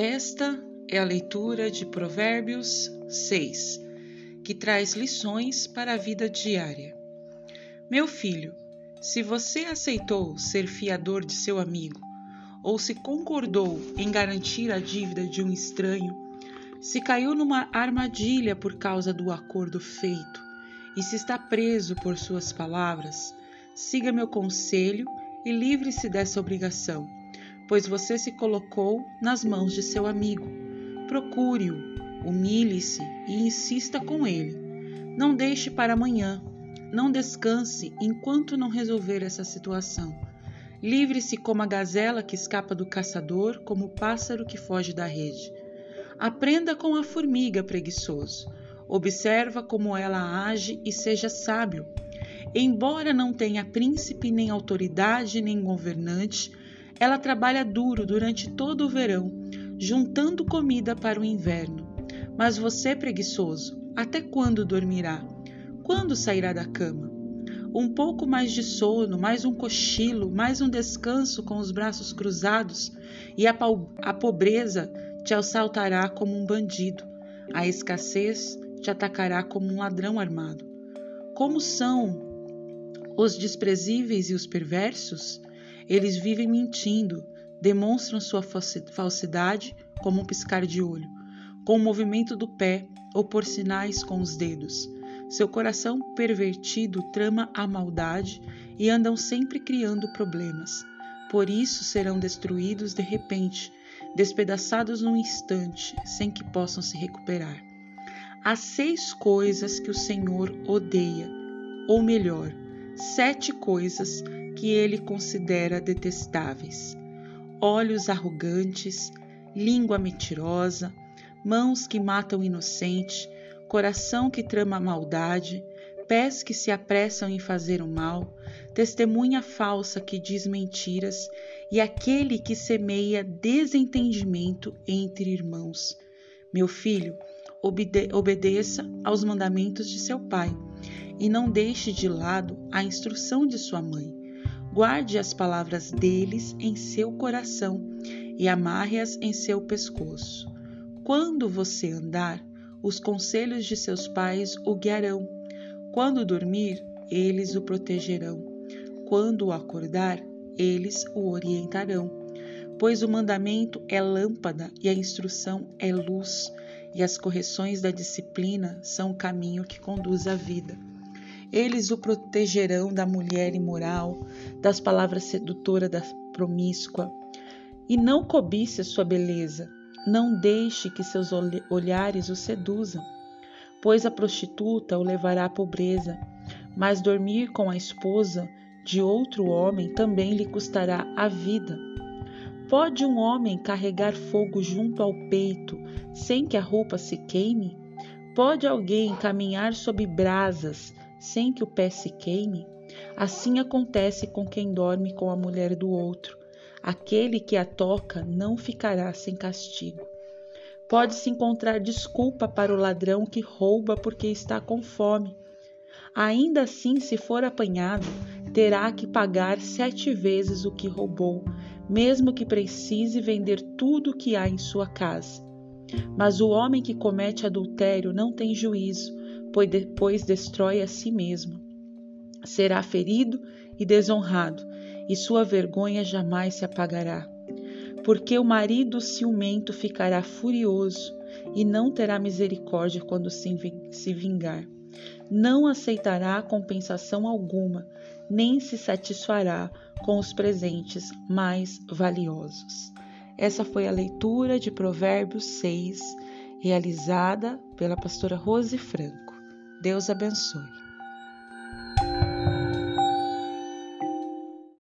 Esta é a leitura de Provérbios 6, que traz lições para a vida diária. Meu filho, se você aceitou ser fiador de seu amigo, ou se concordou em garantir a dívida de um estranho, se caiu numa armadilha por causa do acordo feito e se está preso por suas palavras, siga meu conselho e livre-se dessa obrigação pois você se colocou nas mãos de seu amigo. Procure-o, humilhe-se e insista com ele. Não deixe para amanhã. Não descanse enquanto não resolver essa situação. Livre-se como a gazela que escapa do caçador, como o pássaro que foge da rede. Aprenda com a formiga preguiçoso. Observa como ela age e seja sábio. Embora não tenha príncipe, nem autoridade, nem governante, ela trabalha duro durante todo o verão, juntando comida para o inverno. Mas você, preguiçoso, até quando dormirá? Quando sairá da cama? Um pouco mais de sono, mais um cochilo, mais um descanso com os braços cruzados, e a, a pobreza te assaltará como um bandido, a escassez te atacará como um ladrão armado. Como são os desprezíveis e os perversos? Eles vivem mentindo, demonstram sua falsidade como um piscar de olho, com o movimento do pé ou por sinais com os dedos. Seu coração pervertido trama a maldade e andam sempre criando problemas. Por isso serão destruídos de repente, despedaçados num instante, sem que possam se recuperar. Há seis coisas que o Senhor odeia, ou melhor, sete coisas que ele considera detestáveis: olhos arrogantes, língua mentirosa, mãos que matam inocente, coração que trama maldade, pés que se apressam em fazer o mal, testemunha falsa que diz mentiras e aquele que semeia desentendimento entre irmãos. Meu filho, obede obedeça aos mandamentos de seu pai e não deixe de lado a instrução de sua mãe. Guarde as palavras deles em seu coração e amarre-as em seu pescoço. Quando você andar, os conselhos de seus pais o guiarão. Quando dormir, eles o protegerão. Quando acordar, eles o orientarão. Pois o mandamento é lâmpada e a instrução é luz, e as correções da disciplina são o caminho que conduz à vida. Eles o protegerão da mulher imoral, das palavras sedutoras da promíscua. E não cobice sua beleza, não deixe que seus olhares o seduzam, pois a prostituta o levará à pobreza, mas dormir com a esposa de outro homem também lhe custará a vida. Pode um homem carregar fogo junto ao peito sem que a roupa se queime? Pode alguém caminhar sob brasas sem que o pé se queime? Assim acontece com quem dorme com a mulher do outro. Aquele que a toca não ficará sem castigo. Pode-se encontrar desculpa para o ladrão que rouba porque está com fome. Ainda assim, se for apanhado, terá que pagar sete vezes o que roubou, mesmo que precise vender tudo o que há em sua casa. Mas o homem que comete adultério não tem juízo, pois destrói a si mesmo. Será ferido e desonrado, e sua vergonha jamais se apagará. Porque o marido ciumento ficará furioso e não terá misericórdia quando se vingar. Não aceitará compensação alguma, nem se satisfará com os presentes mais valiosos. Essa foi a leitura de Provérbios 6, realizada pela pastora Rose Franco. Deus abençoe.